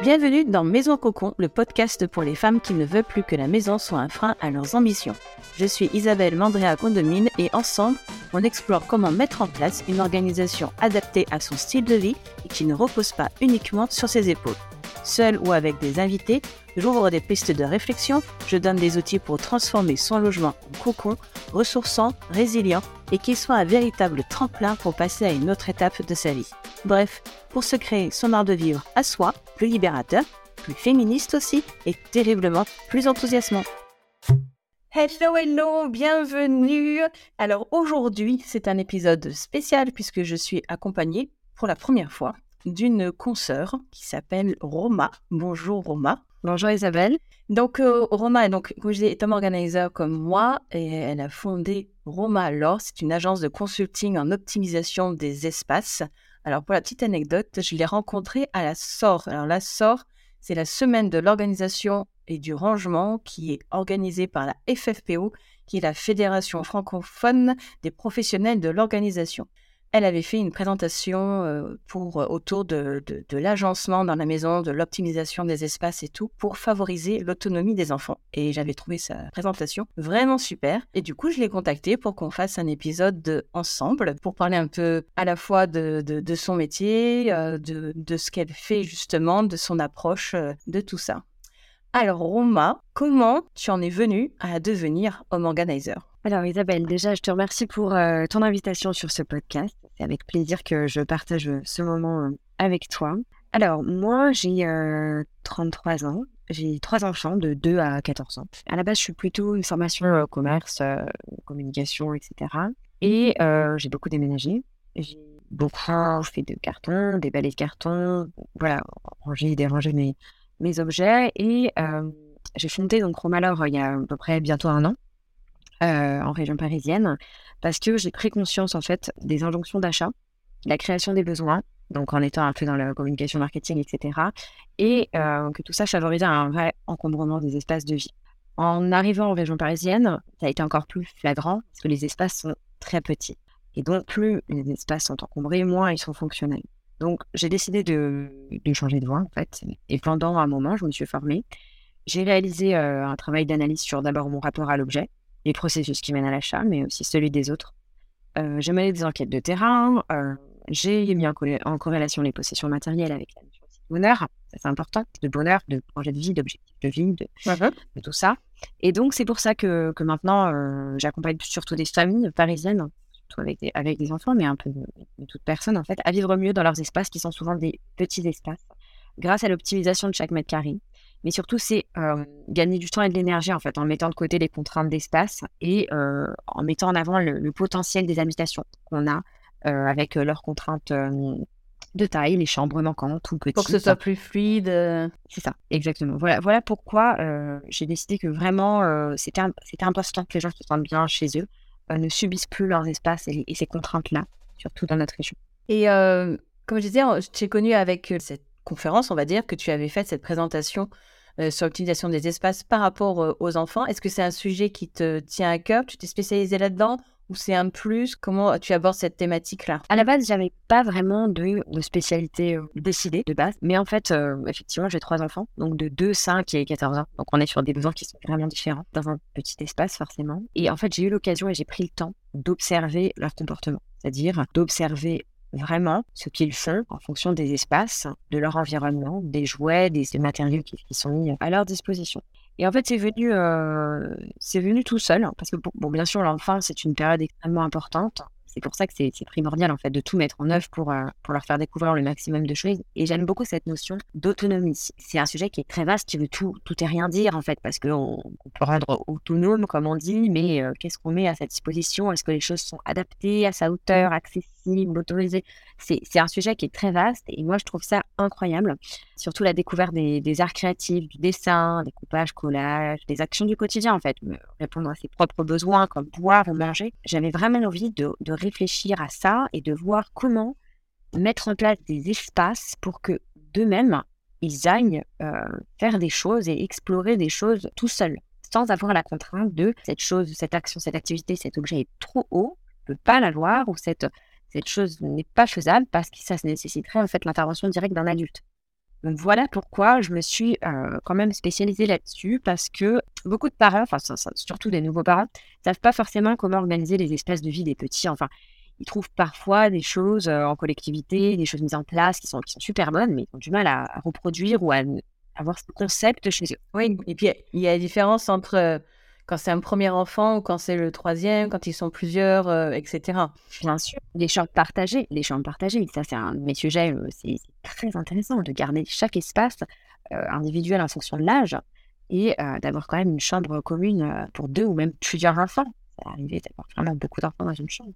Bienvenue dans Maison Cocon, le podcast pour les femmes qui ne veulent plus que la maison soit un frein à leurs ambitions. Je suis Isabelle Mandrea Condomine et ensemble, on explore comment mettre en place une organisation adaptée à son style de vie et qui ne repose pas uniquement sur ses épaules. Seul ou avec des invités, j'ouvre des pistes de réflexion, je donne des outils pour transformer son logement en cocon, ressourçant, résilient et qu'il soit un véritable tremplin pour passer à une autre étape de sa vie. Bref, pour se créer son art de vivre à soi, plus libérateur, plus féministe aussi et terriblement plus enthousiasmant. Hello, hello, bienvenue. Alors aujourd'hui, c'est un épisode spécial puisque je suis accompagnée pour la première fois d'une consoeur qui s'appelle Roma. Bonjour Roma. Bonjour Isabelle. Donc euh, Roma est donc, comme je est un organizer comme moi et elle a fondé Roma Law. C'est une agence de consulting en optimisation des espaces. Alors pour la petite anecdote, je l'ai rencontrée à la SOR. Alors la SOR, c'est la semaine de l'organisation et du rangement qui est organisée par la FFPO, qui est la Fédération francophone des professionnels de l'organisation elle avait fait une présentation euh, pour, euh, autour de, l'agencement dans la maison, de l'optimisation des espaces et tout, pour favoriser l'autonomie des enfants. Et j'avais trouvé sa présentation vraiment super. Et du coup, je l'ai contactée pour qu'on fasse un épisode ensemble, pour parler un peu à la fois de, son métier, euh, de, ce qu'elle fait justement, de son approche, de tout ça. Alors, Roma, comment tu en es venue à devenir home organizer? Alors Isabelle, déjà, je te remercie pour euh, ton invitation sur ce podcast. C'est avec plaisir que je partage ce moment euh, avec toi. Alors moi, j'ai 33 euh, ans. J'ai trois enfants de 2 à 14 ans. À la base, je suis plutôt une formation commerce, communication, etc. Et j'ai beaucoup déménagé. J'ai beaucoup fait de cartons, des balais de carton, voilà, ranger, déranger mes, mes objets. Et j'ai fondé donc Romalor il y a à peu près bientôt un an. Euh, en région parisienne, parce que j'ai pris conscience en fait des injonctions d'achat, la création des besoins, donc en étant un peu dans la communication marketing, etc. Et euh, que tout ça favorisait un vrai encombrement des espaces de vie. En arrivant en région parisienne, ça a été encore plus flagrant parce que les espaces sont très petits. Et donc, plus les espaces sont encombrés, moins ils sont fonctionnels. Donc, j'ai décidé de, de, changer de voie, en fait. Et pendant un moment, je me suis formée. J'ai réalisé euh, un travail d'analyse sur d'abord mon rapport à l'objet, les processus qui mènent à l'achat, mais aussi celui des autres. Euh, j'ai mené des enquêtes de terrain, euh, j'ai mis en, corrélation les possessions matérielles avec la notion de bonheur, c'est important, de bonheur, de projet de vie, d'objectif de vie, de, tout ça. Et donc, c'est pour ça que, que maintenant, euh, j'accompagne surtout des familles parisiennes, surtout avec des, avec des enfants, mais un peu de, de toute personne, en fait, à vivre mieux dans leurs espaces qui sont souvent des petits espaces, grâce à l'optimisation de chaque mètre carré, mais surtout c'est gagner du temps et de l'énergie en fait en mettant de côté les contraintes d'espace et en mettant en avant le, potentiel des habitations qu'on a avec leurs contraintes de taille, les chambres manquantes ou petites. Pour que ce soit plus fluide. C'est ça, exactement. Voilà, voilà pourquoi j'ai décidé que vraiment c'était important que les gens se sentent bien chez eux, ne subissent plus leurs espaces et, et ces contraintes-là, surtout dans notre région. Et comme je disais, je t'ai connu avec cette conférence, on va dire, que tu avais fait cette présentation euh, sur l'utilisation des espaces par rapport euh, aux enfants. Est-ce que c'est un sujet qui te tient à cœur? Tu t'es spécialisé là-dedans? Ou c'est un plus? Comment tu abordes cette thématique-là? À la base, j'avais pas vraiment de, spécialité euh, décidée de base, mais en fait, effectivement, j'ai trois enfants, donc de 2, 5 et 14 ans. Donc on est sur des besoins qui sont vraiment différents dans un petit espace forcément. Et en fait, j'ai eu l'occasion et j'ai pris le temps d'observer leur comportement, c'est-à-dire d'observer vraiment ce qu'ils font en fonction des espaces, de leur environnement, des jouets, des, matériaux qui, sont mis à leur disposition. Et en fait, c'est venu, euh, venu tout seul, hein, parce que bon, bien sûr, l'enfant, c'est une période extrêmement importante. C'est pour ça que c'est primordial en fait de tout mettre en œuvre pour, euh, pour leur faire découvrir le maximum de choses. Et j'aime beaucoup cette notion d'autonomie. C'est un sujet qui est très vaste, qui veut tout, tout et rien dire en fait, parce qu'on on peut rendre autonome comme on dit, mais euh, qu'est-ce qu'on met à sa disposition? Est-ce que les choses sont adaptées à sa hauteur, accessibles, autorisées C'est un sujet qui est très vaste et moi je trouve ça incroyable. Surtout la découverte des, des arts créatifs, du dessin, des coupages, collages, des actions du quotidien en fait, répondre à ses propres besoins comme boire ou manger. J'avais vraiment envie de, de réfléchir à ça et de voir comment mettre en place des espaces pour que d'eux-mêmes, ils aillent euh, faire des choses et explorer des choses tout seuls, sans avoir la contrainte de cette chose, cette action, cette activité, cet objet est trop haut, je ne peux pas l'avoir, ou cette, cette chose n'est pas faisable parce que ça nécessiterait en fait l'intervention directe d'un adulte. Donc voilà pourquoi je me suis quand même spécialisée là-dessus, parce que beaucoup de parents, enfin surtout des nouveaux parents, savent pas forcément comment organiser les espaces de vie des petits. Enfin, ils trouvent parfois des choses en collectivité, des choses mises en place qui sont, qui sont super bonnes, mais ils ont du mal à, reproduire ou à avoir ce concept chez eux. Oui, et puis il y a la différence entre quand c'est un premier enfant ou quand c'est le troisième, quand ils sont plusieurs, euh, etc. Bien sûr, les chambres partagées, les chambres partagées, ça c'est un de mes sujets, euh, c'est très intéressant de garder chaque espace euh, individuel en fonction de l'âge et d'avoir quand même une chambre commune pour deux ou même plusieurs enfants. Ça arrive d'avoir vraiment beaucoup d'enfants dans une chambre.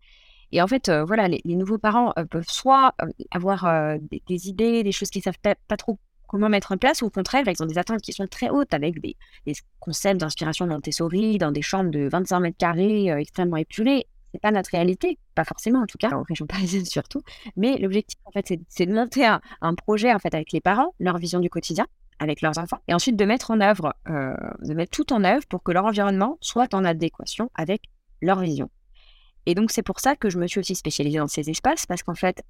Et en fait, voilà, les, nouveaux parents peuvent soit avoir des, idées, des choses qu'ils savent pas trop comment mettre en place, ou au contraire, ils ont des attentes qui sont très hautes avec des, concepts d'inspiration Montessori dans des chambres de 25 mètres carrés euh, extrêmement épurées. C'est pas notre réalité, pas forcément en tout cas, en région parisienne surtout. Mais l'objectif, en fait, c'est de monter un, projet en fait avec les parents, leur vision du quotidien avec leurs enfants, et ensuite de mettre en œuvre, euh, de mettre tout en œuvre pour que leur environnement soit en adéquation avec leur vision. Et donc c'est pour ça que je me suis aussi spécialisée dans ces espaces parce qu'en fait,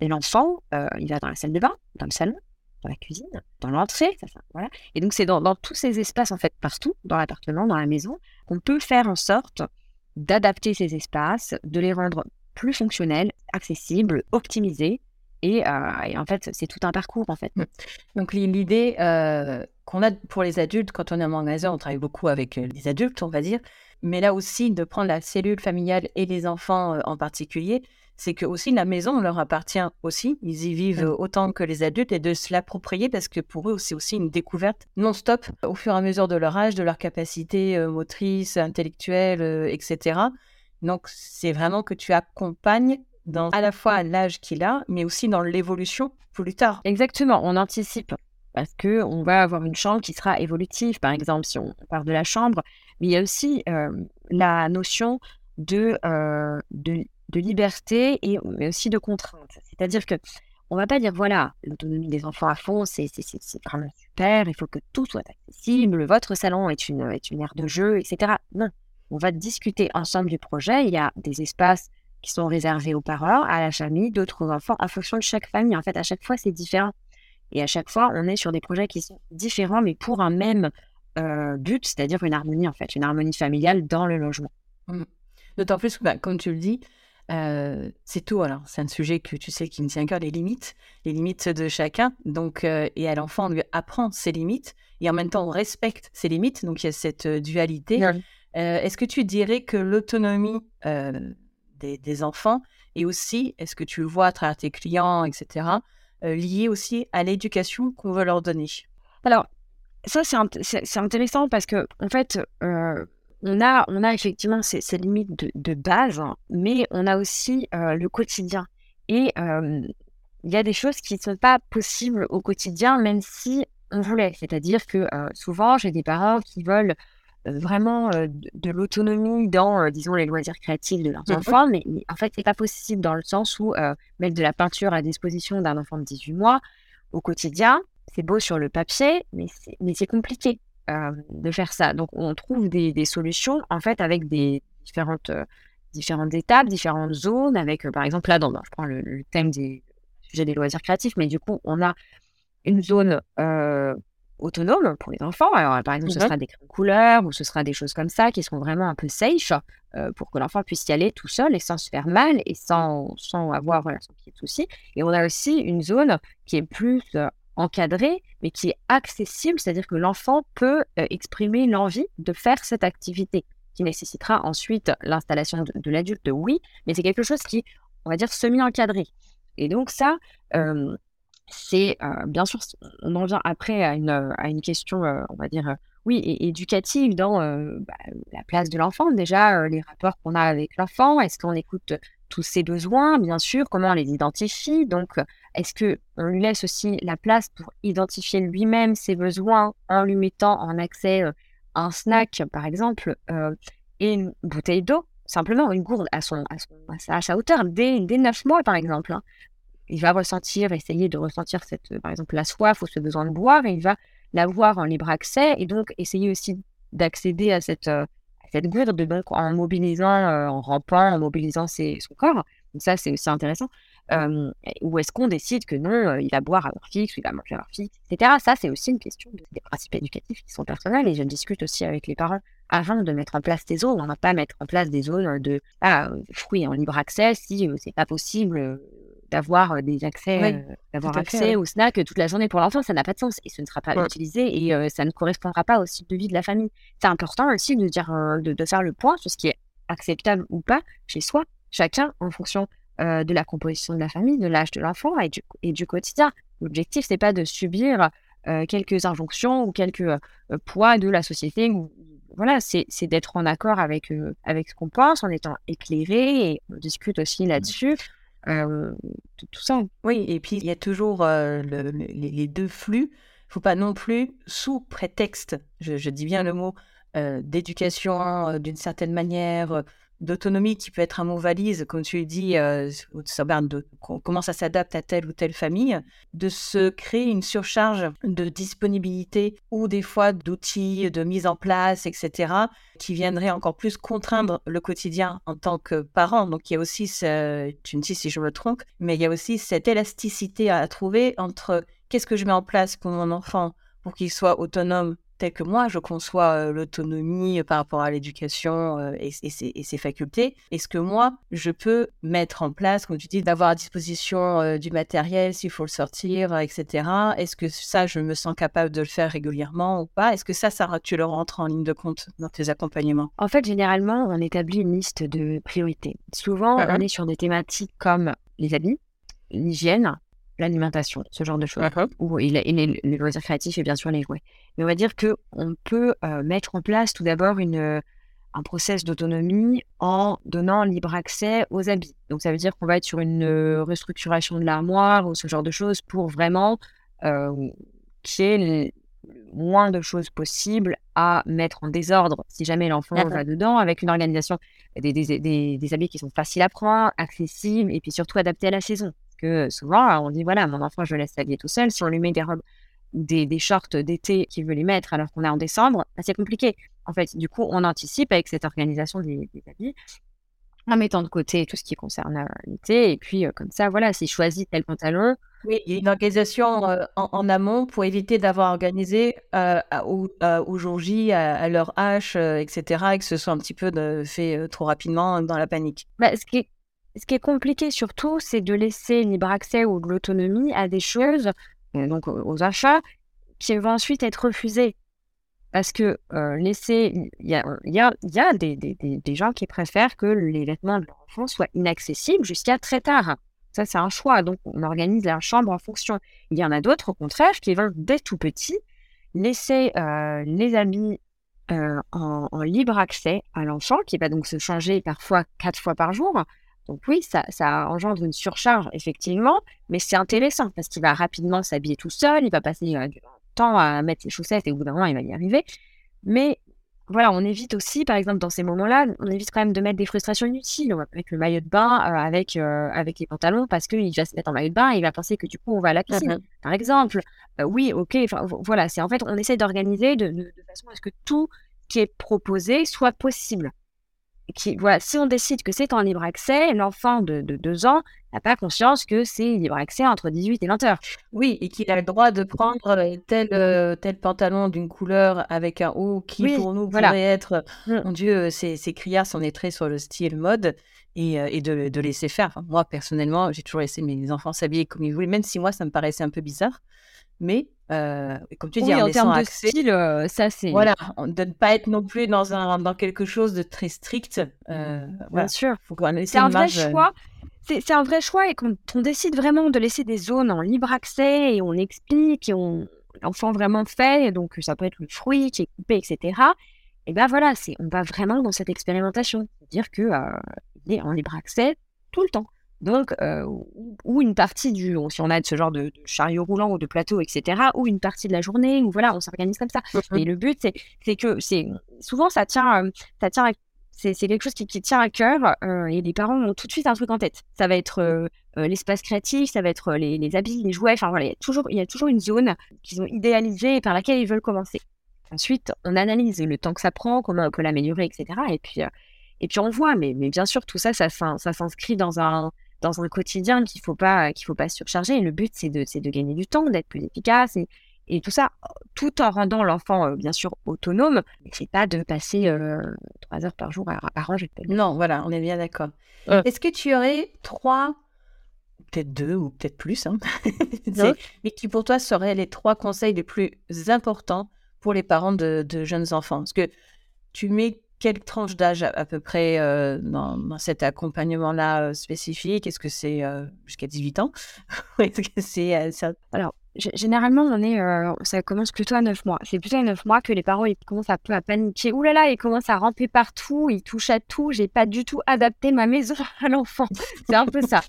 l'enfant, euh, il va dans la salle de bain, dans le salon, dans la cuisine, dans l'entrée, voilà. Et donc c'est dans, tous ces espaces en fait partout, dans l'appartement, dans la maison, qu'on peut faire en sorte d'adapter ces espaces, de les rendre plus fonctionnels, accessibles, optimisés. Et, euh, en fait, c'est tout un parcours en fait. Mmh. Donc l'idée euh, qu'on a pour les adultes, quand on est en magasin, on travaille beaucoup avec euh, les adultes, on va dire, mais là aussi de prendre la cellule familiale et les enfants en particulier, c'est que aussi la maison leur appartient aussi. Ils y vivent mmh. autant que les adultes et de se l'approprier parce que pour eux, c'est aussi une découverte non-stop au fur et à mesure de leur âge, de leur capacité euh, motrice, intellectuelle, euh, etc. Donc, c'est vraiment que tu accompagnes dans à la fois l'âge qu'il a, mais aussi dans l'évolution plus tard. Exactement, on anticipe parce que on va avoir une chambre qui sera évolutive, par exemple, si on part de la chambre. Mais il y a aussi euh, la notion de, de de liberté et mais aussi de contrainte. C'est-à-dire que on va pas dire voilà, l'autonomie des enfants à fond, c'est vraiment super, il faut que tout soit accessible, votre salon est une, est une aire de jeu, etc. Non, on va discuter ensemble du projet. Il y a des espaces qui sont réservés aux parents, à la famille, d'autres enfants, en fonction de chaque famille. En fait, à chaque fois, c'est différent. Et à chaque fois, on est sur des projets qui sont différents, mais pour un même euh, but, c'est-à-dire une harmonie, en fait, une harmonie familiale dans le logement. Mmh. D'autant plus que, bah, comme tu le dis, euh, c'est tout. Alors, c'est un sujet que tu sais qui me tient à cœur, les limites, les limites de chacun. Donc, euh, et à l'enfant, on lui apprend ses limites et en même temps, on respecte ses limites. Donc, il y a cette euh, dualité. est-ce que tu dirais que l'autonomie des, enfants est aussi, est-ce que tu le vois à travers tes clients, etc., liée aussi à l'éducation qu'on veut leur donner? Alors, ça, c'est, intéressant parce que, en fait, on a, on a effectivement ces, limites de, base, hein, mais on a aussi euh, le quotidien. Et il y a des choses qui ne sont pas possibles au quotidien, même si on voulait. C'est-à-dire que euh, souvent, j'ai des parents qui veulent euh, vraiment de, l'autonomie dans, disons, les loisirs créatifs de leurs mmh enfants, mais, en fait, c'est pas possible dans le sens où mettre de la peinture à disposition d'un enfant de 18 mois au quotidien, c'est beau sur le papier, mais c'est compliqué. Euh, de faire ça. Donc, on trouve des, solutions, en fait, avec des différentes, euh, différentes étapes, différentes zones, avec, euh, par exemple, là, dans, je prends le, thème des sujets des loisirs créatifs, mais du coup, on a une zone autonome pour les enfants. Alors, par exemple, ce sera des couleurs ou ce sera des choses comme ça qui sont vraiment un peu safe pour que l'enfant puisse y aller tout seul et sans se faire mal et sans, sans avoir voilà, sans qu'il y ait de soucis. Et on a aussi une zone qui est plus encadré, mais qui est accessible, c'est-à-dire que l'enfant peut euh, exprimer l'envie de faire cette activité, qui nécessitera ensuite l'installation de, l'adulte, oui, mais c'est quelque chose qui, on va dire, semi-encadré. Et donc ça, euh, c'est euh, bien sûr, on en vient après à une, à une question, on va dire, oui, éducative dans bah, la place de l'enfant. Déjà, les rapports qu'on a avec l'enfant, est-ce qu'on écoute tous ses besoins, bien sûr, comment on les identifie. Donc, est-ce qu'on lui laisse aussi la place pour identifier lui-même ses besoins en lui mettant en accès euh, un snack, par exemple, euh, et une bouteille d'eau, simplement une gourde à, son, à, sa hauteur, dès, dès 9 mois, par exemple. Hein. Il va ressentir, essayer de ressentir, cette, par exemple, la soif ou ce besoin de boire, et il va l'avoir en libre accès, et donc essayer aussi d'accéder à cette, euh, cette gourde, donc en mobilisant, en rampant, en mobilisant ses, son corps. Donc ça, c'est aussi intéressant. ou est-ce qu'on décide que non, il va boire à heure fixe, ou il va manger à heure fixe, etc. Ça, c'est aussi une question des principes éducatifs qui sont personnels et je discute aussi avec les parents avant de mettre en place des zones. On ne va pas mettre en place des zones de ah, fruits en libre accès si c'est pas possible d'avoir des accès, d'avoir accès au snack toute la journée pour l'enfant, ça n'a pas de sens et ce ne sera pas utilisé et ça ne correspondra pas au style de vie de la famille. C'est important aussi de dire, de, de, faire le point sur ce qui est acceptable ou pas chez soi, chacun en fonction de la composition de la famille, de l'âge de l'enfant et du, et du quotidien. L'objectif, c'est pas de subir quelques injonctions ou quelques poids de la société. voilà, c'est d'être en accord avec, avec ce qu'on pense, en étant éclairé et on discute aussi mmh. Tout ça. Oui, et puis il y a toujours les, deux flux. Il ne faut pas non plus, sous prétexte, je dis bien le mot, d'éducation d'une certaine manière, d'autonomie qui peut être un mot valise, comme tu dis, euh, de, comment ça s'adapte à telle ou telle famille, de se créer une surcharge de disponibilité ou des fois d'outils, de mise en place, etc., qui viendraient encore plus contraindre le quotidien en tant que parent. Donc il y a aussi, ce, tu me dis si je me trompe, mais il y a aussi cette élasticité à trouver entre qu'est-ce que je mets en place pour mon enfant pour qu'il soit autonome tel que moi je conçois l'autonomie par rapport à l'éducation et, ses, facultés, est-ce que moi je peux mettre en place, comme tu dis, d'avoir à disposition du matériel s'il faut le sortir, etc. Est-ce que ça je me sens capable de le faire régulièrement ou pas? Est-ce que ça, ça tu le rentres en ligne de compte dans tes accompagnements? En fait, généralement, on établit une liste de priorités. Souvent, on est sur des thématiques comme les habits, l'hygiène, l'alimentation, ce genre de choses. Ou il, les, les, loisirs créatifs et bien sûr les jouets. Mais on va dire que on peut euh, mettre en place tout d'abord une euh, un process d'autonomie en donnant libre accès aux habits. Donc ça veut dire qu'on va être sur une euh, restructuration de l'armoire ou ce genre de choses pour vraiment euh, qu'il y ait le moins de choses possibles à mettre en désordre si jamais l'enfant va dedans, avec une organisation des, des, des, des, habits qui sont faciles à prendre, accessibles et puis surtout adaptés à la saison que souvent, on dit voilà, mon enfant, je le laisse s'habiller tout seul. Si on lui met des robes des, des shorts d'été qu'il veut les mettre alors qu'on est en décembre, bah, c'est compliqué. En fait, du coup, on anticipe avec cette organisation des, habits en mettant de côté tout ce qui concerne l'été. Et puis, comme ça, voilà, s'il choisit tel pantalon. Oui, il y a une organisation en, amont pour éviter d'avoir organisé au, au, jour J, à, leur H, etc., et que ce soit un petit peu de, fait trop rapidement dans la panique. Bah, ce qui est ce qui est compliqué surtout, c'est de laisser libre accès ou de l'autonomie à des choses, euh, donc aux achats, qui vont ensuite être refusées. Parce que euh, laisser, il y a, des, gens qui préfèrent que les vêtements de leur enfant soient inaccessibles jusqu'à très tard. Ça, c'est un choix. Donc, on organise la chambre en fonction. Il y en a d'autres, au contraire, qui veulent, dès tout petit, laisser euh, les habits en, libre accès à l'enfant, qui va donc se changer parfois quatre fois par jour, donc oui, ça, ça engendre une surcharge, effectivement, mais c'est intéressant parce qu'il va rapidement s'habiller tout seul, il va passer euh, du temps à mettre ses chaussettes et au bout d'un moment, il va y arriver. Mais voilà, on évite aussi, par exemple, dans ces moments-là, on évite quand même de mettre des frustrations inutiles. On va mettre le maillot de bain euh, avec, euh, avec les pantalons parce qu'il va se mettre en maillot de bain et il va penser que du coup, on va à la piscine, par exemple. oui, ok, voilà, c'est en fait, on essaie d'organiser de, de façon à ce que tout qui est proposé soit possible voilà, si on décide que c'est en libre accès, l'enfant de, de 2 ans n'a pas conscience que c'est libre accès entre 18 et 20 heures. Oui, et qu'il a le droit de prendre euh, tel, euh, tel pantalon d'une couleur avec un haut qui, pour nous, pourrait être, mmh. mon Dieu, c'est criards on est très sur le style mode et, euh, et de, de, laisser faire. moi, personnellement, j'ai toujours laissé mes enfants s'habiller comme ils voulaient, même si moi, ça me paraissait un peu bizarre. Mais euh, comme tu dis, en, termes de style, euh, ça c'est. Voilà, de ne pas être non plus dans, un, dans quelque chose de très strict. Euh, Bien sûr. C'est un vrai choix. C'est un vrai choix et quand on décide vraiment de laisser des zones en libre accès et on explique et on l'enfant vraiment fait, donc ça peut être le fruit qui est coupé, etc. Et ben voilà, c'est on va vraiment dans cette expérimentation, c'est-à-dire que il est en libre accès tout le temps. Donc, euh, ou une partie du, si on a ce genre de, chariot roulant ou de plateau, etc., ou une partie de la journée, ou voilà, on s'organise comme ça. Mais le but, c'est que c'est souvent ça tient, euh, ça tient, c'est quelque chose qui, tient à cœur euh, et les parents ont tout de suite un truc en tête. Ça va être l'espace créatif, ça va être les, habits, les jouets. Enfin voilà, il y a toujours, il y a toujours une zone qu'ils ont idéalisée et par laquelle ils veulent commencer. Ensuite, on analyse le temps que ça prend, comment on peut l'améliorer, etc. Et puis, et puis on voit. Mais, mais bien sûr, tout ça, ça, ça s'inscrit dans un dans un quotidien qu'il faut pas qu'il faut pas surcharger. le but, c'est de, de gagner du temps, d'être plus efficace et, et tout ça, tout en rendant l'enfant, bien sûr, autonome. Mais c'est pas de passer trois heures par jour à, à ranger. Non, voilà, on est bien d'accord. Est-ce que tu aurais trois, peut-être deux ou peut-être plus, hein, mais qui pour toi seraient les trois conseils les plus importants pour les parents de, de jeunes enfants? Parce que tu mets quelle tranche d'âge à, peu près euh, dans, cet accompagnement-là euh, spécifique? Est-ce que c'est euh, jusqu'à 18 ans? C'est Alors, généralement, on est, ça commence plutôt à 9 mois. C'est plutôt à 9 mois que les parents ils commencent un peu à paniquer. Ouh là là, ils commencent à ramper partout, ils touchent à tout. J'ai pas du tout adapté ma maison à l'enfant. C'est un peu ça.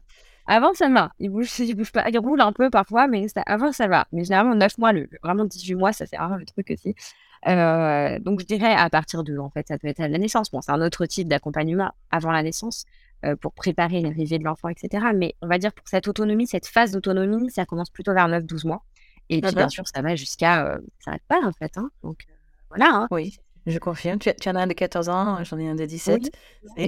Avant, ça va. Il bouge, il bouge pas. Il roule un peu parfois, mais avant, ça va. Mais généralement, 9 mois, le, vraiment 18 mois, ça c'est rare le truc aussi. Euh, donc, je dirais à partir de, en fait, ça peut être à la naissance. Bon, c'est un autre type d'accompagnement avant la naissance euh, pour préparer l'arrivée de l'enfant, etc. Mais on va dire pour cette autonomie, cette phase d'autonomie, ça commence plutôt vers 9-12 mois. Et puis, bien sûr, ça va jusqu'à. Euh, ça n'arrête pas, en fait. Hein. Donc, voilà. Hein. Oui, je confirme. Tu, tu, en as un de 14 ans, j'en ai un de 17. Et,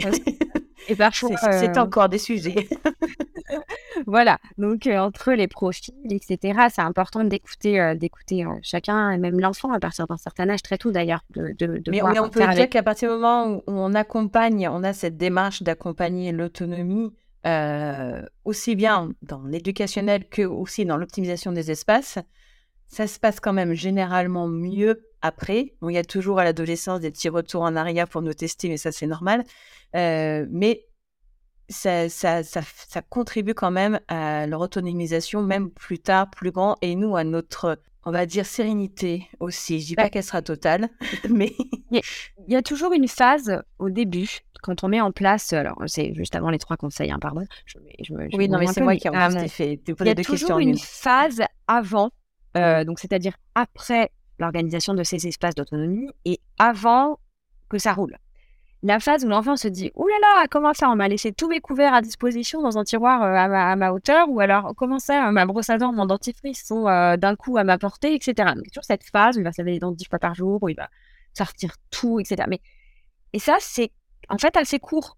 et parfois. C'est encore des sujets. voilà. Donc, euh, entre les profils, etc., c'est important d'écouter euh, d'écouter euh, chacun, même l'enfant, à partir d'un certain âge, très tôt d'ailleurs. De, de, mais, on peut dire qu'à partir du moment où on accompagne, on a cette démarche d'accompagner l'autonomie, aussi bien dans l'éducationnel que aussi dans l'optimisation des espaces, ça se passe quand même généralement mieux après. Bon, il y a toujours à l'adolescence des petits retours en arrière pour nous tester, mais ça c'est normal. mais ça, ça, ça, ça, contribue quand même à leur autonomisation, même plus tard, plus grand, et nous, à notre, on va dire, sérénité aussi. Je dis pas qu'elle sera totale, mais... Il y, a toujours une phase au début, quand on met en place, alors c'est juste avant les trois conseils, hein, pardon. Je, je, oui, non, mais c'est moi qui ai euh, fait. Il y a toujours une, phase avant, euh, donc c'est-à-dire après l'organisation de ces espaces d'autonomie et avant que ça roule la phase où l'enfant se dit Ouh là là, comment ça On m'a laissé tous mes couverts à disposition dans un tiroir euh, à, ma, hauteur, ou alors comment ça Ma brosse à dents, mon dentifrice sont euh, d'un coup à ma portée, etc. Donc, toujours cette phase où il va se laver les dents dix fois par jour, où il va sortir tout, etc. Mais, et ça, c'est en fait assez court.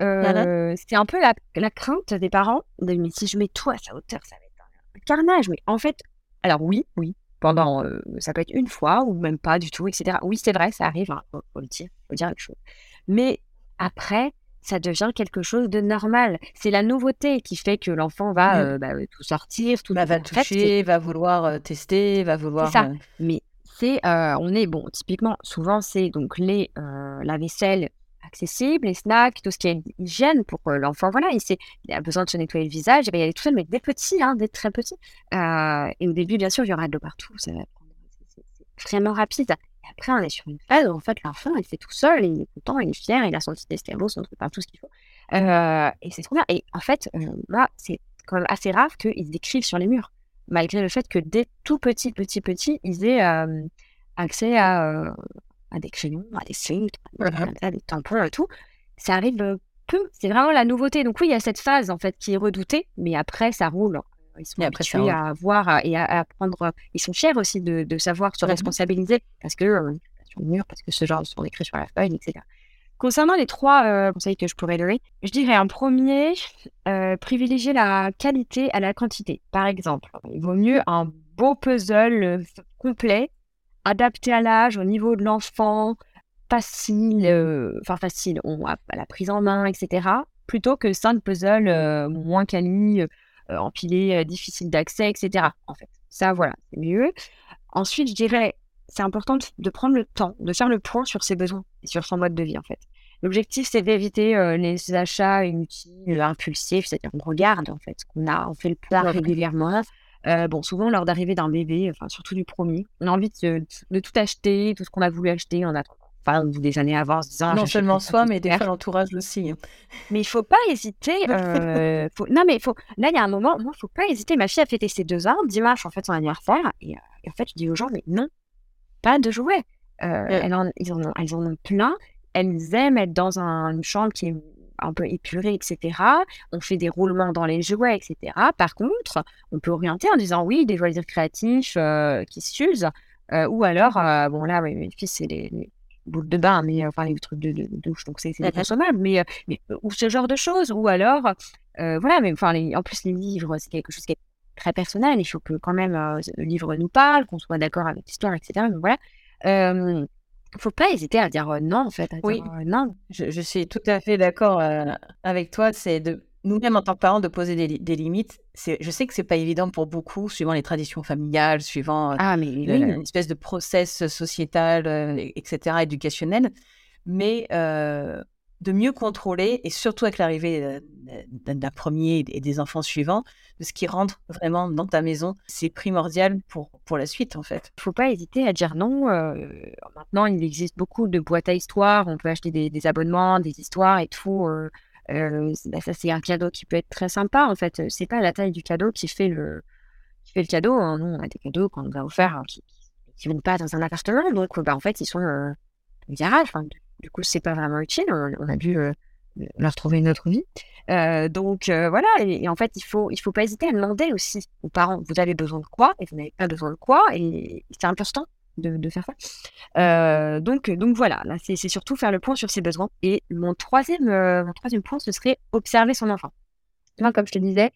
Euh, c'est un peu la, la, crainte des parents de mais si je mets tout à sa hauteur, ça va être un carnage. Mais en fait, alors oui, oui, pendant, ça peut être une fois ou même pas du tout, etc. Oui, c'est vrai, ça arrive, hein, faut, le dire, faut dire quelque chose. Mais après, ça devient quelque chose de normal. C'est la nouveauté qui fait que l'enfant va euh, bah, tout sortir, tout bah, va toucher, va vouloir tester, va vouloir. Ça. Mais c'est, on est bon. Typiquement, souvent c'est donc les la vaisselle accessible, les snacks, tout ce qui est hygiène pour l'enfant. Voilà, il, il a besoin de se nettoyer le visage. Il va y aller tout seul, mais des petits, hein, des très petits. et au début, bien sûr, il y aura de l'eau partout. C'est vraiment rapide. Et après, on est sur une phase où en fait, l'enfant, il fait tout seul, il est content, il est fier, il a son petit escabeau, son truc, tout ce qu'il faut. Euh, et c'est trop bien. Et en fait, euh, là, c'est quand même assez rare qu'ils décrivent sur les murs, malgré le fait que dès tout petit, petit, petit, ils aient euh, accès à, à, des crayons, à des filtres, à des tampons et tout. Ça arrive peu. C'est vraiment la nouveauté. Donc oui, il y a cette phase en fait qui est redoutée, mais après, ça roule. Ils sont habitués à voir et à, apprendre. Ils sont fiers aussi de, savoir se responsabiliser parce que euh, sur le mur, parce que ce genre sont écrits sur la feuille, etc. Concernant les trois euh, conseils que je pourrais donner, je dirais en premier, euh, privilégier la qualité à la quantité. Par exemple, il vaut mieux un beau puzzle complet, adapté à l'âge, au niveau de l'enfant, facile, enfin facile, on, à, la prise en main, etc., plutôt que cinq puzzles moins quali, euh, empilé, euh, difficile d'accès, etc. En fait, ça, voilà, c'est mieux. Ensuite, je dirais, c'est important de prendre le temps, de faire le point sur ses besoins et sur son mode de vie, en fait. L'objectif, c'est d'éviter euh, les achats inutiles, impulsifs, c'est-à-dire on regarde, en fait, ce qu'on a, on fait le point régulièrement. Bon, souvent, lors d'arrivée d'un bébé, enfin, surtout du premier, on a envie de, de tout acheter, tout ce qu'on a voulu acheter en attendant enfin, des années avant, en se disant. Non seulement soi, mais des fois l'entourage aussi. Mais il faut pas hésiter. Euh, Non, mais faut... là, il y a un moment, il ne faut pas hésiter. Ma fille a fêté ses deux ans, dimanche, en fait, son anniversaire. Et, euh, en fait, je dis aux gens, mais non, pas de jouets. Euh, elles, en, ils en ont, elles en ont plein. Elles aiment être dans une chambre qui est un peu épurée, etc. On fait des roulements dans les jouets, etc. Par contre, on peut orienter en disant oui, des jouets créatifs qui s'usent. ou alors, bon là, mes fils, c'est les, boule de bain, mais enfin les trucs de, douche, donc c'est consommable, mais, mais ou ce genre de choses, ou alors voilà, mais enfin en plus les livres c'est quelque chose qui est très personnel, il faut que quand même le livre nous parle, qu'on soit d'accord avec l'histoire, etc. Donc voilà. Euh, faut pas hésiter à dire non, en fait. oui, non. Je, suis tout à fait d'accord avec toi. C'est de nous-mêmes en tant que parents de poser des, limites. Je sais que c'est pas évident pour beaucoup, suivant les traditions familiales, suivant ah, mais une espèce de process sociétal, etc., éducationnel. Mais de mieux contrôler, et surtout avec l'arrivée d'un premier et des enfants suivants, de ce qui rentre vraiment dans ta maison, c'est primordial pour, pour la suite en fait. Il ne faut pas hésiter à dire non. maintenant, il existe beaucoup de boîtes à histoires, on peut acheter des, abonnements, des histoires et tout. Bah, ça, c'est un cadeau qui peut être très sympa en fait. C'est pas la taille du cadeau qui fait le, qui fait le cadeau. Hein. On a des cadeaux qu'on nous a offerts hein, qui ne vont pas dans un appartement, donc bah, en fait, ils sont euh, garage. Du coup, c'est pas vraiment utile. On, a dû euh, leur trouver une autre vie. Euh, donc euh, voilà, et, en fait, il faut, il faut pas hésiter à demander aussi aux parents, vous avez besoin de quoi et vous n'avez pas besoin de quoi, et c'est important de, de, faire ça. donc, donc voilà, là, c'est surtout faire le point sur ses besoins. Et mon troisième, mon troisième point, ce serait observer son enfant. Moi, comme je te disais,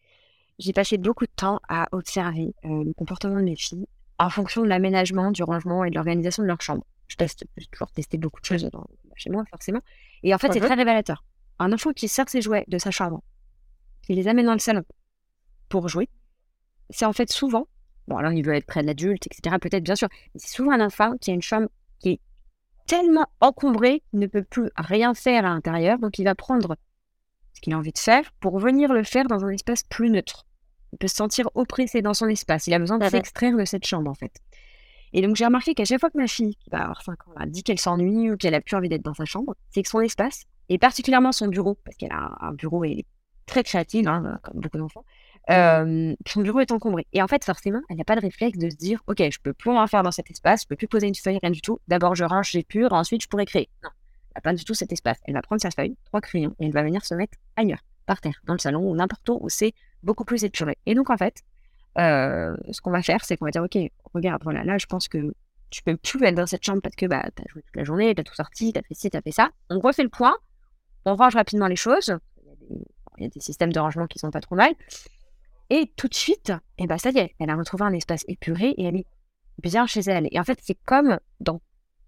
j'ai passé beaucoup de temps à observer le comportement de mes filles en fonction de l'aménagement, du rangement et de l'organisation de leur chambre. Je teste, j'ai toujours testé beaucoup de choses chez moi, forcément. Et en fait, c'est très révélateur. Un enfant qui sort ses jouets de sa chambre, qui les amène dans le salon pour jouer, c'est en fait souvent, bon, alors il veut être près de l'adulte, etc., peut-être, bien sûr, mais c'est souvent un enfant qui a une chambre qui est tellement encombrée qu'il ne peut plus rien faire à l'intérieur, donc il va prendre ce qu'il a envie de faire pour venir le faire dans un espace plus neutre. Il peut se sentir oppressé dans son espace. Il a besoin de s'extraire de cette chambre, en fait. Et donc, j'ai remarqué qu'à chaque fois que ma fille, qui va avoir 5 ans, a dit qu'elle s'ennuie ou qu'elle a plus envie d'être dans sa chambre, c'est que son espace, et particulièrement son bureau, parce qu'elle a un bureau et très créative, hein, comme beaucoup d'enfants, euh, son bureau est encombré. Et en fait, forcément, elle n'a pas de réflexe de se dire, OK, je peux plus rien faire dans cet espace, je peux plus poser une feuille, rien du tout. D'abord, je range, j'épure, ensuite, je pourrais créer. Non, elle n'a pas du tout cet espace. Elle va prendre sa feuille, trois crayons, et elle va venir se mettre ailleurs, par terre, dans le salon ou n'importe où où c'est beaucoup plus épuré. Et donc, en fait, ce qu'on va faire, c'est qu'on va dire, OK, regarde, voilà, là, je pense que tu peux plus être dans cette chambre parce que bah, tu as joué toute la journée, tu as tout sorti, tu as fait ci, tu as fait ça. On refait le point, on range rapidement les choses. Il y a des, systèmes de rangement qui sont pas trop mal. Et tout de suite, et eh ben, ça y est, elle a retrouvé un espace épuré et elle est bien chez elle. Et en fait, c'est comme dans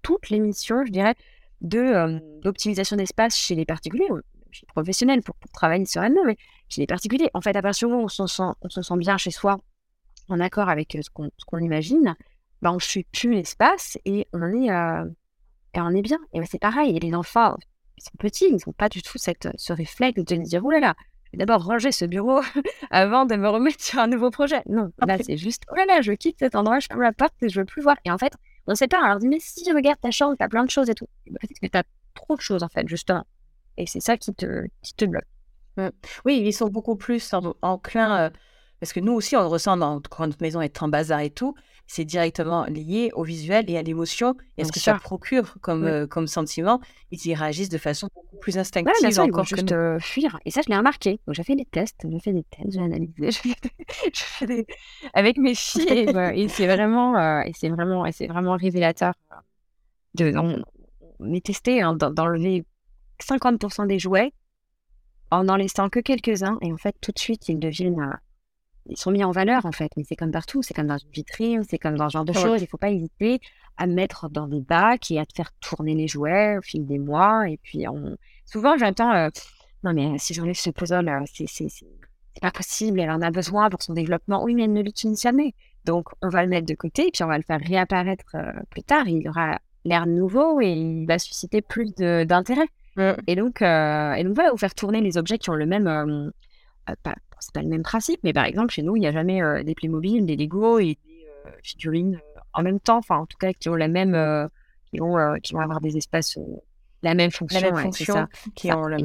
toutes les missions, je dirais, de euh, d'optimisation d'espace chez les particuliers, chez les professionnels pour, travailler sur elle-même, mais chez les particuliers, en fait, à partir du moment où on se sent, on se sent bien chez soi, en accord avec ce qu'on imagine, bah, on ne suit plus l'espace et on est, euh, et on est bien. Et bah, c'est pareil, et les enfants, ils sont petits, ils n'ont pas du tout cette, ce réflexe de dire, oh là là, je vais d'abord ranger ce bureau avant de me remettre sur un nouveau projet. Non, là, c'est juste, oh là là, je quitte cet endroit, je ferme la porte et je veux plus voir. Et en fait, on ne sait pas, on leur dit, mais si, regarde ta chambre, tu as plein de choses et tout. Peut-être que tu as trop de choses, en fait, justement. Et c'est ça qui te, qui te bloque. Oui, ils sont beaucoup plus enclins, euh, parce que nous aussi, on le ressent dans, quand notre maison est en bazar et tout, c'est directement lié au visuel et à l'émotion et à ce que ça procure comme, euh, comme sentiment. Ils y réagissent de façon beaucoup plus instinctive ouais, sûr, encore juste euh, fuir. Et ça, je l'ai remarqué. Donc, j'ai fait des tests, j'ai fait des tests, j'ai analysé, je fais des... avec mes filles et, c'est vraiment, et c'est vraiment, et c'est vraiment révélateur. De, on, est testé hein, d'enlever 50% des jouets en n'en laissant que quelques-uns. Et en fait, tout de suite, ils deviennent. Euh, ils sont mis en valeur, en fait. Mais c'est comme partout. C'est comme dans une vitrine, c'est comme dans ce genre de choses. Il ne faut pas hésiter à mettre dans des bacs et à te faire tourner les jouets au fil des mois. Et puis, on... souvent, j'entends euh, Non, mais si j'enlève ce puzzle, euh, c'est pas possible. Elle en a besoin pour son développement. Oui, mais elle ne l'utilise jamais. Donc, on va le mettre de côté et puis on va le faire réapparaître plus tard. Il aura l'air nouveau et il va susciter plus d'intérêt. Et, donc, euh, et donc, voilà, vous faire tourner les objets qui ont le même. Euh, euh, pas, c'est pas le même principe, mais par exemple, chez nous, il n'y a jamais des Playmobil, des Lego et des figurines en même temps, enfin, en tout cas, qui ont la même. qui, vont, qui vont avoir des espaces. la même fonction, la même fonction qui ont le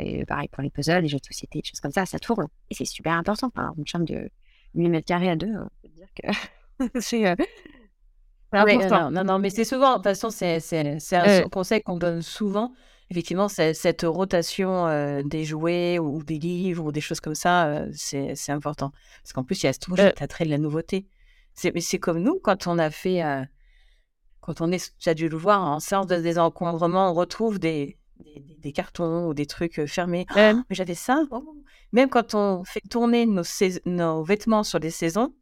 et, pareil pour les puzzles, les jeux de société, des choses comme ça, ça tourne. Et c'est super important. Enfin, une chambre de 8 mètres carrés à deux, on peut dire que c'est non, non, non, mais c'est souvent, de toute façon, c'est un conseil qu'on donne souvent effectivement, cette rotation euh, des jouets ou des livres ou des choses comme ça, euh, c'est important. Parce qu'en plus, il y a ce truc, euh, de la nouveauté. C'est comme nous, quand on a fait quand on est, tu as dû le voir, en séance de désencombrement, on retrouve des, des, cartons ou des trucs fermés. mais j'avais ça. Oh. Même quand on fait tourner nos, nos vêtements sur des saisons,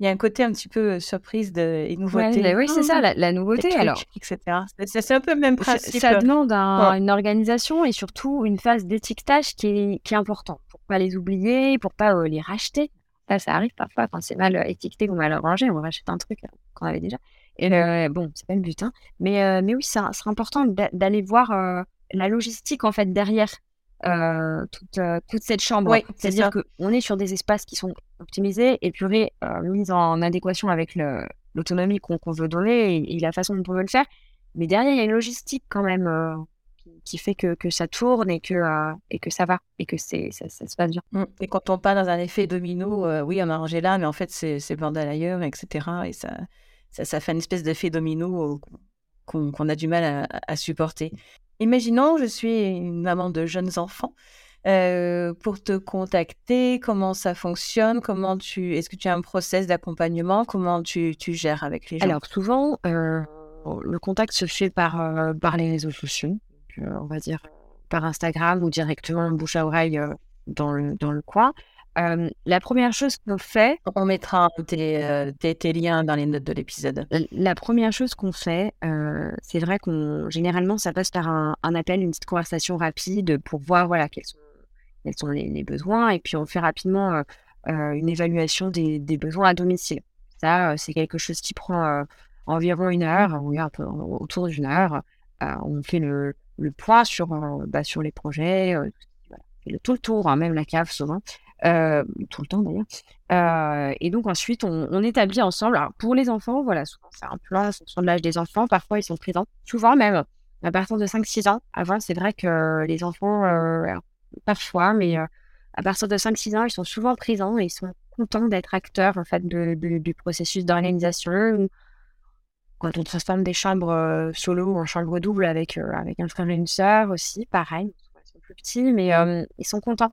il y a un côté un petit peu surprise de, et nouveauté. oui, c'est ça, oh, la, nouveauté. alors, etc. C'est un peu le même principe. Ça, demande une organisation et surtout une phase d'étiquetage qui est, qui est importante pour pas les oublier, pour pas les racheter. Ça, ça arrive parfois quand c'est mal étiqueté ou mal rangé, on rachète un truc qu'on avait déjà. Et bon, c'est pas le but, hein. mais, mais oui, sera important d'aller voir la logistique en fait derrière euh, toute, euh, toute, cette chambre. C'est-à-dire qu'on est sur des espaces qui sont optimisés, épurés, euh, mis en adéquation avec l'autonomie qu'on veut donner et, la façon dont on veut le faire. Mais derrière, il y a une logistique quand même euh, qui fait que, que, ça tourne et que, et que ça va et que c'est ça, ça, se passe bien. Mmh. Et quand on part dans un effet domino, oui, on a rangé là, mais en fait, c'est bordel ailleurs, etc. Et ça, ça, ça fait une espèce d'effet domino qu'on a du mal à, à supporter. Imaginons, je suis une maman de jeunes enfants. Euh, pour te contacter, comment ça fonctionne, comment tu, est-ce que tu as un process d'accompagnement, comment tu, tu, gères avec les gens? Alors souvent, euh, le contact se fait par, euh, par les réseaux sociaux, on va dire par Instagram ou directement bouche à oreille dans, le, dans le coin la première chose qu'on fait, on mettra tes, tes, liens dans les notes de l'épisode. La première chose qu'on fait, c'est vrai qu'on généralement ça passe par un, appel, une petite conversation rapide pour voir voilà quels sont, quels sont les, besoins et puis on fait rapidement une évaluation des, des, besoins à domicile. Ça, c'est quelque chose qui prend environ une heure, un peu autour d'une heure. on fait le, le point sur, bah, sur les projets, le, tout le tour, hein, même la cave souvent. Euh, tout le temps d'ailleurs. Euh, et donc ensuite, on, établit ensemble. Alors, pour les enfants, voilà, souvent c'est un plan en fonction de l'âge des enfants. Parfois, ils sont présents. Souvent même à partir de 5-6 ans. Avant, c'est vrai que les enfants, euh, parfois, mais à partir de 5-6 ans, ils sont souvent présents et ils sont contents d'être acteurs en fait du processus d'organisation. Quand on transforme des chambres solo en chambres doubles avec, avec un frère et une sœur aussi, pareil. Ils sont plus petits, mais ils sont contents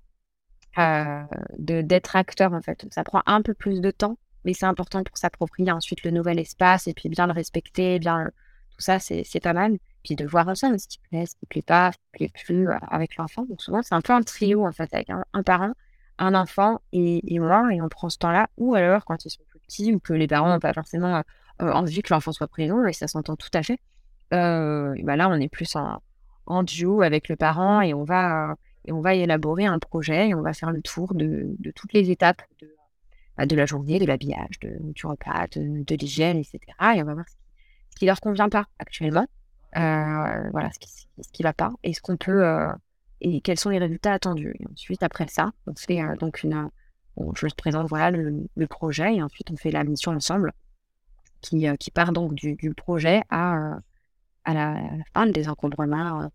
euh, d'être acteur en fait. Ça prend un peu plus de temps, mais c'est important pour s'approprier ensuite le nouvel espace et puis bien le respecter, bien tout ça, c'est pas mal. Puis de voir ça, ce qui plaît, ce qui plaît pas, ce qui plaît plus euh, avec l'enfant. Donc souvent, c'est un peu un trio en fait, avec un, parent, un enfant et, moi, et on prend ce temps-là. Ou alors, quand ils sont plus petits ou que les parents n'ont pas forcément euh, envie que l'enfant soit présent, et ça s'entend tout à fait, euh, bah là, on est plus en duo avec le parent et on va et on va élaborer un projet et on va faire le tour de, toutes les étapes de, bah, de la journée, de l'habillage, de, du repas, de, l'hygiène, etc. Et on va voir ce qui, ne leur convient pas actuellement, euh, voilà, ce qui, ce va pas et ce qu'on peut euh, et quels sont les résultats attendus. Et ensuite, après ça, on fait euh, donc une, je te présente voilà le, projet et ensuite on fait la mission ensemble qui, part donc du, projet à, la, à la fin, le désencombrement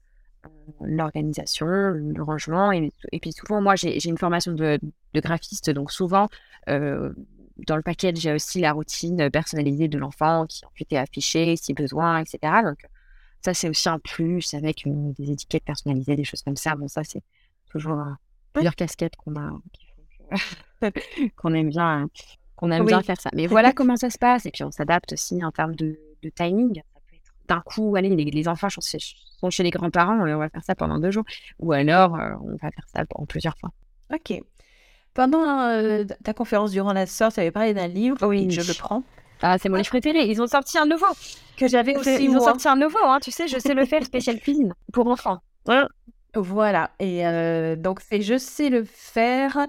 l'organisation, le rangement. Et, puis souvent, moi, j'ai une formation de, graphiste, donc souvent, euh, dans le paquet, j'ai aussi la routine personnalisée de l'enfant qui ensuite est affichée si besoin, etc. Donc ça, c'est aussi un plus avec des étiquettes personnalisées, des choses comme ça. Bon, ça, c'est toujours plusieurs casquettes qu'on a, qu'on aime bien, qu'on aime bien faire ça. Mais voilà comment ça se passe. Et puis on s'adapte aussi en termes de, de timing d'un coup, allez, les, enfants sont chez, les grands-parents, on va faire ça pendant deux jours. Ou alors, euh, on va faire ça en plusieurs fois. Ok. Pendant euh, ta conférence durant la sorte, tu avais parlé d'un livre. Oui. Je le prends. Ah, c'est mon livre préféré. Ils ont sorti un nouveau. Que j'avais aussi. Ils ont sorti un nouveau, hein. tu sais, je sais le faire, spécial cuisine pour enfants. Voilà. Et euh, donc, c'est Je sais le faire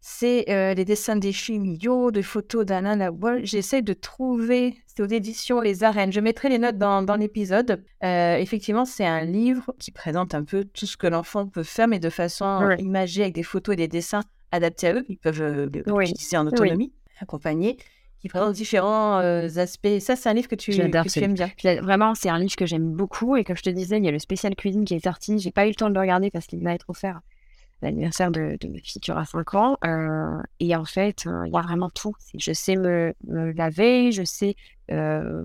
c'est euh, les dessins des Millot, des photos d'Alain Lawol. J'essaie de trouver, c'est aux éditions Les Arènes. Je mettrai les notes dans, l'épisode. Euh, effectivement, c'est un livre qui présente un peu tout ce que l'enfant peut faire, mais de façon imagée, avec des photos et des dessins adaptés à eux. Ils peuvent euh, l'utiliser en autonomie, accompagner qui présente différents aspects. Ça, c'est un livre que tu, que tu aimes bien. Vraiment, c'est un livre que j'aime beaucoup. Et comme je te disais, il y a le spécial cuisine qui est sorti. J'ai pas eu le temps de le regarder parce qu'il va être offert l'anniversaire de, de, ma fille qui aura 5 ans. Euh, et en fait, euh, il y a vraiment tout. Je sais me, laver, je sais euh,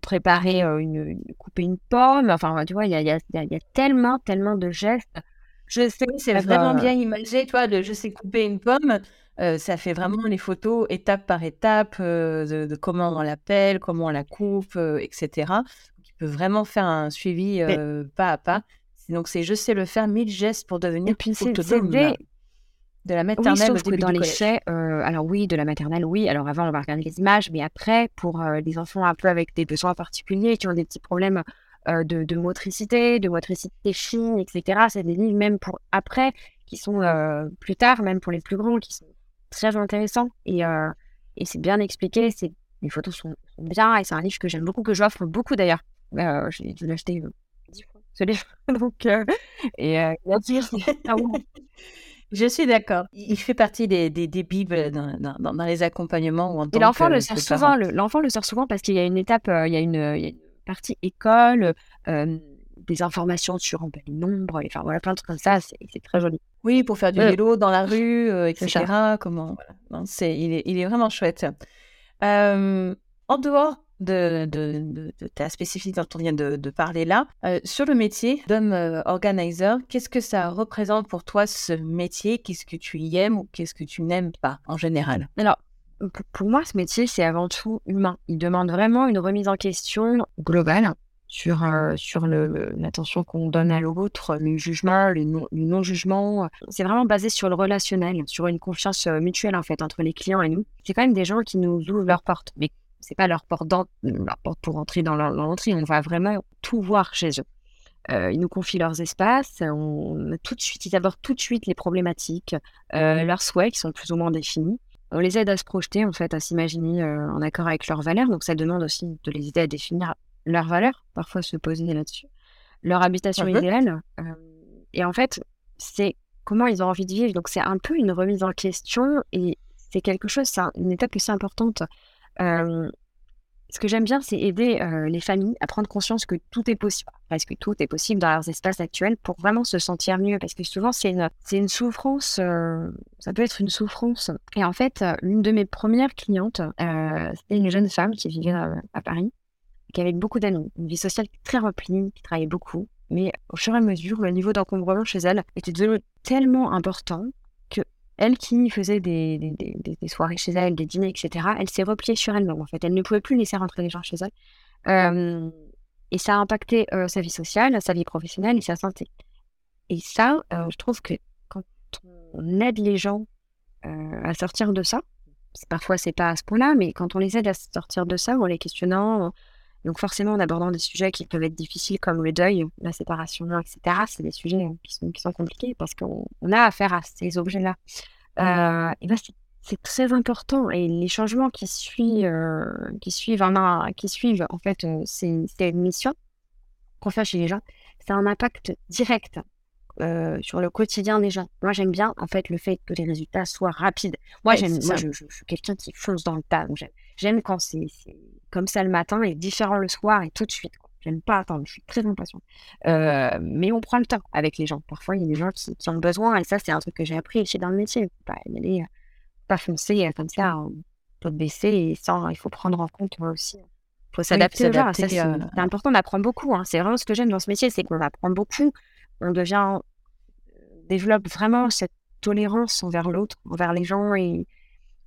préparer une, couper une pomme. Enfin, tu vois, il y a, y, a, y a, tellement, tellement de gestes. Je sais, c'est vraiment bien imagé, toi, de je sais couper une pomme. ça fait vraiment les photos étape par étape de, comment on l'appelle, comment on la coupe, etc. il peut vraiment faire un suivi pas à pas. Donc, c'est je sais le faire, mille gestes pour devenir plus autonome. De la maternelle oui, dans les faits, alors oui, de la maternelle, oui. Alors avant, on va regarder les images, mais après, pour les enfants un peu avec des besoins particuliers, qui ont des petits problèmes de, motricité, de motricité fine, etc., c'est des livres même pour après, qui sont plus tard, même pour les plus grands, qui sont très intéressants. Et, et c'est bien expliqué, les photos sont, bien, et c'est un livre que j'aime beaucoup, que j'offre beaucoup d'ailleurs. J'ai dû l'acheter Donc, et ah je suis d'accord. Il fait partie des, des, bibles dans, dans, les accompagnements. et l'enfant le sert souvent. L'enfant le sert souvent parce qu'il y a une étape, euh, il, y a une, il, y a une, partie école, euh, des informations sur les nombres, enfin voilà, plein de trucs comme ça. C'est très joli. Oui, pour faire du vélo dans la rue, euh, etc. Comment voilà. il, est, il est vraiment chouette. en dehors de, ta spécificité dont on vient de, parler là. Euh, sur le métier d'homme euh, organizer, qu'est-ce que ça représente pour toi ce métier? Qu'est-ce que tu y aimes ou qu'est-ce que tu n'aimes pas en général? Alors, pour moi, ce métier, c'est avant tout humain. Il demande vraiment une remise en question globale sur, euh, sur l'attention qu'on donne à l'autre, le jugement, le non-jugement. c'est vraiment basé sur le relationnel, sur une confiance mutuelle en fait entre les clients et nous. C'est quand même des gens qui nous ouvrent leurs portes. C'est pas leur porte, leur porte pour entrer dans l'entrée. On va vraiment tout voir chez eux. Euh, ils nous confient leurs espaces, on, tout de suite, ils abordent tout de suite les problématiques, euh, leurs souhaits qui sont plus ou moins définis. On les aide à se projeter, en fait, à s'imaginer euh, en accord avec leurs valeurs. Donc, ça demande aussi de les aider à définir leurs valeurs, parfois se poser là-dessus, leur habitation idéale. et en fait, c'est comment ils ont envie de vivre. Donc, c'est un peu une remise en question et c'est quelque chose, c'est une étape aussi importante ce que j'aime bien, c'est aider les familles à prendre conscience que tout est possible, presque tout est possible dans leurs espaces actuels pour vraiment se sentir mieux. Parce que souvent, c'est une, c'est une souffrance, ça peut être une souffrance. Et en fait, l'une de mes premières clientes, c'était une jeune femme qui vivait à, Paris, qui avait beaucoup d'amis, une vie sociale très remplie, qui travaillait beaucoup. Mais au fur et à mesure, le niveau d'encombrement chez elle était devenu tellement important elle qui faisait des, des, soirées chez elle, des dîners, etc., elle s'est repliée sur elle-même, en fait. Elle ne pouvait plus laisser rentrer les gens chez elle. et ça a impacté sa vie sociale, sa vie professionnelle et sa santé. Et ça, je trouve que quand on aide les gens à sortir de ça, parfois c'est pas à ce point-là, mais quand on les aide à sortir de ça, en les questionnant, donc forcément en abordant des sujets qui peuvent être difficiles comme le deuil, la séparation, etc., c'est des sujets qui sont, qui sont compliqués parce qu'on a affaire à ces objets-là. Euh, et ben c'est très important et les changements qui suivent, euh, qui suivent, en, qui suivent en fait euh, ces, missions qu'on fait chez les gens, ça a un impact direct sur le quotidien des gens. Moi, j'aime bien en fait le fait que les résultats soient rapides. Moi, j'aime, moi, je, je, suis quelqu'un qui fonce dans le tas. J'aime quand c'est comme ça le matin et différent le soir et tout de suite. J'aime pas attendre, je suis très impatiente. Euh, mais on prend le temps avec les gens. Parfois, il y a des gens qui, ont besoin, et ça, c'est un truc que j'ai appris chez dans le métier. Pas y aller, euh, pas foncer euh, comme ça, peut baisser, et sans, il faut prendre en compte moi aussi. Il faut s'adapter. C'est important d'apprendre beaucoup. Hein. C'est vraiment ce que j'aime dans ce métier, c'est qu'on apprend beaucoup. On devient, développe vraiment cette tolérance envers l'autre, envers les gens et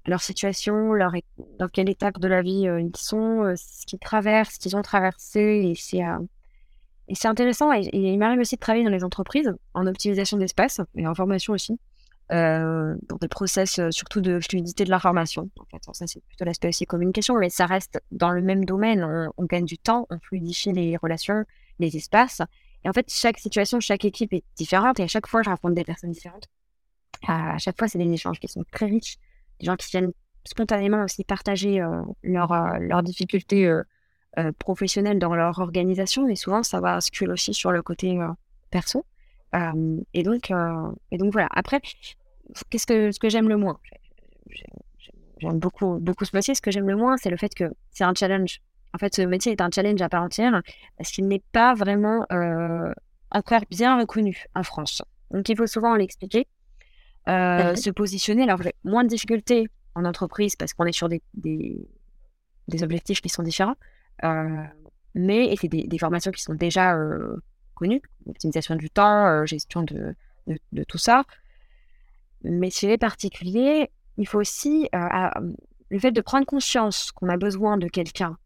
leur situation, leur, dans quelle étape de la vie euh, ils sont, euh, ce qu'ils traversent, ce qu'ils ont traversé. Et c'est, euh, et c'est intéressant. Et, il m'arrive aussi de travailler dans les entreprises en optimisation d'espace et en formation aussi, dans des process surtout de fluidité de l'information. En fait, ça, c'est plutôt l'aspect aussi communication, mais ça reste dans le même domaine. On, on, gagne du temps, on fluidifie les relations, les espaces. Et en fait, chaque situation, chaque équipe est différente et à chaque fois, je rencontre des personnes différentes. À chaque fois, c'est des échanges qui sont très riches des gens qui viennent spontanément aussi partager euh, euh, leurs difficultés euh, professionnelles dans leur organisation. Et souvent, ça va se aussi sur le côté perso. et, donc, et donc, voilà. Après, qu'est-ce que, ce que j'aime le moins? J'aime beaucoup, beaucoup ce métier. Ce que j'aime le moins, c'est le fait que c'est un challenge. En fait, ce métier est un challenge à part entière parce qu'il n'est pas vraiment encore bien reconnu en France. Donc, il faut souvent l'expliquer. Euh, se positionner. Alors, moins de difficultés en entreprise parce qu'on est sur des, des, objectifs qui sont différents. Euh, mais c'est des, formations qui sont déjà euh, connues, optimisation du temps, gestion de, de, tout ça. Mais chez les particuliers, il faut aussi le fait de prendre conscience qu'on a besoin de quelqu'un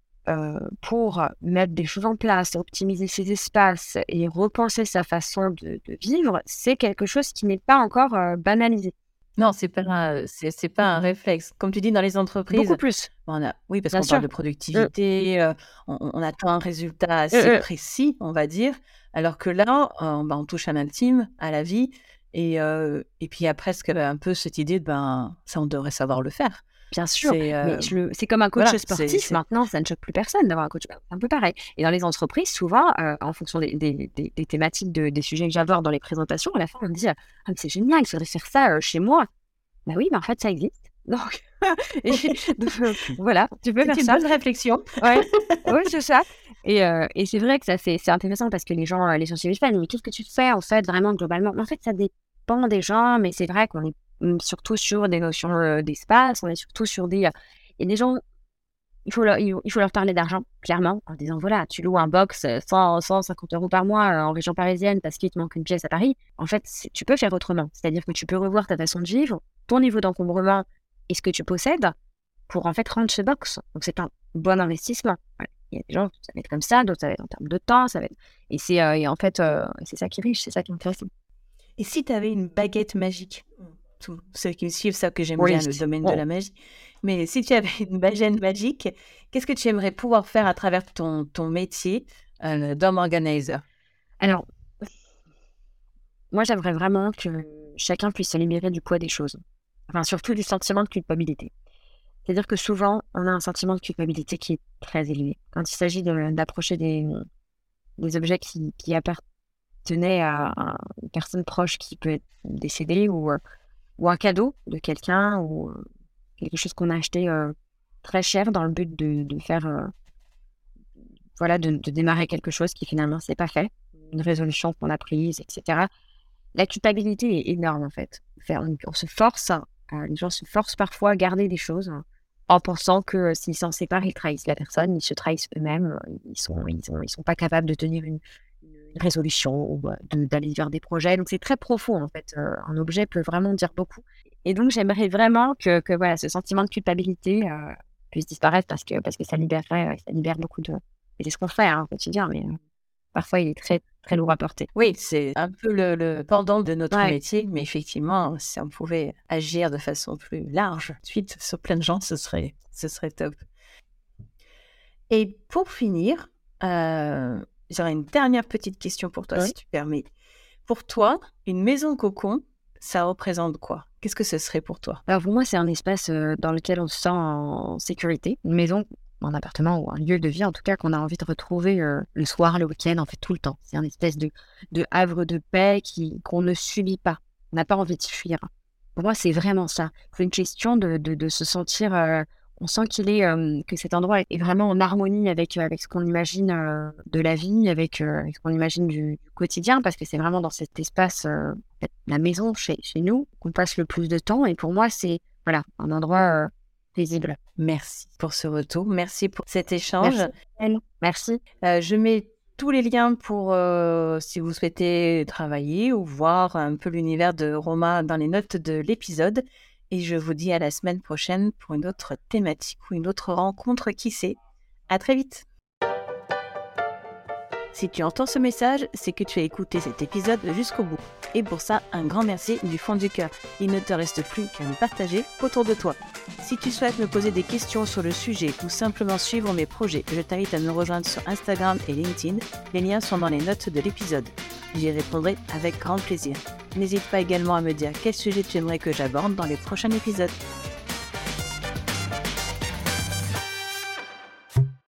pour mettre des choses en place, optimiser ses espaces et repenser sa façon de, vivre, c'est quelque chose qui n'est pas encore banalisé. Non, c'est pas c'est pas un réflexe. Comme tu dis dans les entreprises. Beaucoup plus. On a, oui, parce qu'on parle de mmh. productivité, on, attend un résultat mmh, assez mmh. précis, on va dire. Alors que là, on, bah, on touche à l'intime, à la vie, et, et puis il y a presque un peu cette idée de ben ça on devrait savoir le faire. Bien sûr, mais c'est comme un coach sportif. Maintenant, ça ne choque plus personne d'avoir un coach. C'est un peu pareil. Et dans les entreprises, souvent, en fonction des, des, thématiques, des sujets que j'aborde dans les présentations, à la fin, on me dit Ah, c'est génial, il faudrait faire ça chez moi. Bah oui, mais en fait, ça existe. Donc, voilà, tu peux faire ça. Une bonne réflexion. Ouais, oui, c'est ça. Et, et c'est vrai que ça, c'est intéressant parce que les gens, les gens se disent Mais qu'est-ce que tu fais, en fait, vraiment, globalement? En fait, ça dépend des gens, mais c'est vrai qu'on est surtout sur des notions d'espace, on est surtout sur des... Il y a des gens, il faut, leur, il faut leur parler d'argent, clairement, en disant, voilà, tu loues un box 100, 150 euros par mois en région parisienne parce qu'il te manque une pièce à Paris. En fait, tu peux faire autrement. C'est-à-dire que tu peux revoir ta façon de vivre, ton niveau d'encombrement et ce que tu possèdes pour en fait rendre ce box. Donc, c'est un bon investissement. Il y a des gens, ça va être comme ça, d'autres, ça va être en termes de temps. Ça va être... Et c'est et en fait, c'est ça qui est riche, c'est ça qui est intéressant. Et si tu avais une baguette magique? Tous ceux qui me suivent savent que j'aime bien le domaine de la magie. Mais si tu avais une baguette magique, qu'est-ce que tu aimerais pouvoir faire à travers ton, ton métier euh, d'homme organizer? Alors, moi, j'aimerais vraiment que chacun puisse se libérer du poids des choses. Enfin, surtout du sentiment de culpabilité. C'est-à-dire que souvent, on a un sentiment de culpabilité qui est très élevé. Quand il s'agit d'approcher des, des objets qui, qui appartenaient à, à, une personne proche qui peut être décédée ou euh, ou un cadeau de quelqu'un ou euh, quelque chose qu'on a acheté euh, très cher dans le but de, de faire, euh, voilà, de, démarrer quelque chose qui finalement s'est pas fait, une résolution qu'on a prise, etc. La culpabilité est énorme en fait. On, se force, les gens se forcent parfois à garder des choses en pensant que s'ils s'en séparent, ils trahissent la personne, ils se trahissent eux-mêmes, ils sont, ils, ils sont pas capables de tenir une, résolution ou d'aller vers des projets. Donc c'est très profond en fait. Euh, un objet peut vraiment dire beaucoup. Et donc j'aimerais vraiment que, que, voilà, ce sentiment de culpabilité euh, puisse disparaître parce que, parce que ça, libérerait, ça libère beaucoup de... Et c'est ce qu'on fait hein, au quotidien, mais euh, parfois il est très, très lourd à porter. Oui, c'est un peu le, pendant de notre métier, mais effectivement, si on pouvait agir de façon plus large, suite sur plein de gens, ce serait, ce serait top. Et pour finir, J'aurais une dernière petite question pour toi, si tu permets. Pour toi, une maison cocon, ça représente quoi? Qu'est-ce que ce serait pour toi? Alors pour moi, c'est un espace euh, dans lequel on se sent en sécurité. Une maison, un appartement ou un lieu de vie, en tout cas, qu'on a envie de retrouver euh, le soir, le week-end, en fait, tout le temps. C'est un espèce de, de havre de paix qui, qu'on ne subit pas. On n'a pas envie de fuir. Pour moi, c'est vraiment ça. C'est une question de, de, se sentir euh, on sent qu'il est que cet endroit est vraiment en harmonie avec avec ce qu'on imagine de la vie, avec, ce qu'on imagine du, quotidien, parce que c'est vraiment dans cet espace, la maison chez, chez nous, qu'on passe le plus de temps. Et pour moi, c'est voilà un endroit paisible. Merci pour ce retour, merci pour cet échange. Merci. je mets tous les liens pour si vous souhaitez travailler ou voir un peu l'univers de Roma dans les notes de l'épisode. Et je vous dis à la semaine prochaine pour une autre thématique ou une autre rencontre, qui sait. À très vite si tu entends ce message, c'est que tu as écouté cet épisode jusqu'au bout. Et pour ça, un grand merci du fond du cœur. Il ne te reste plus qu'à le partager autour de toi. Si tu souhaites me poser des questions sur le sujet ou simplement suivre mes projets, je t'invite à me rejoindre sur Instagram et LinkedIn. Les liens sont dans les notes de l'épisode. J'y répondrai avec grand plaisir. N'hésite pas également à me dire quel sujet tu aimerais que j'aborde dans les prochains épisodes.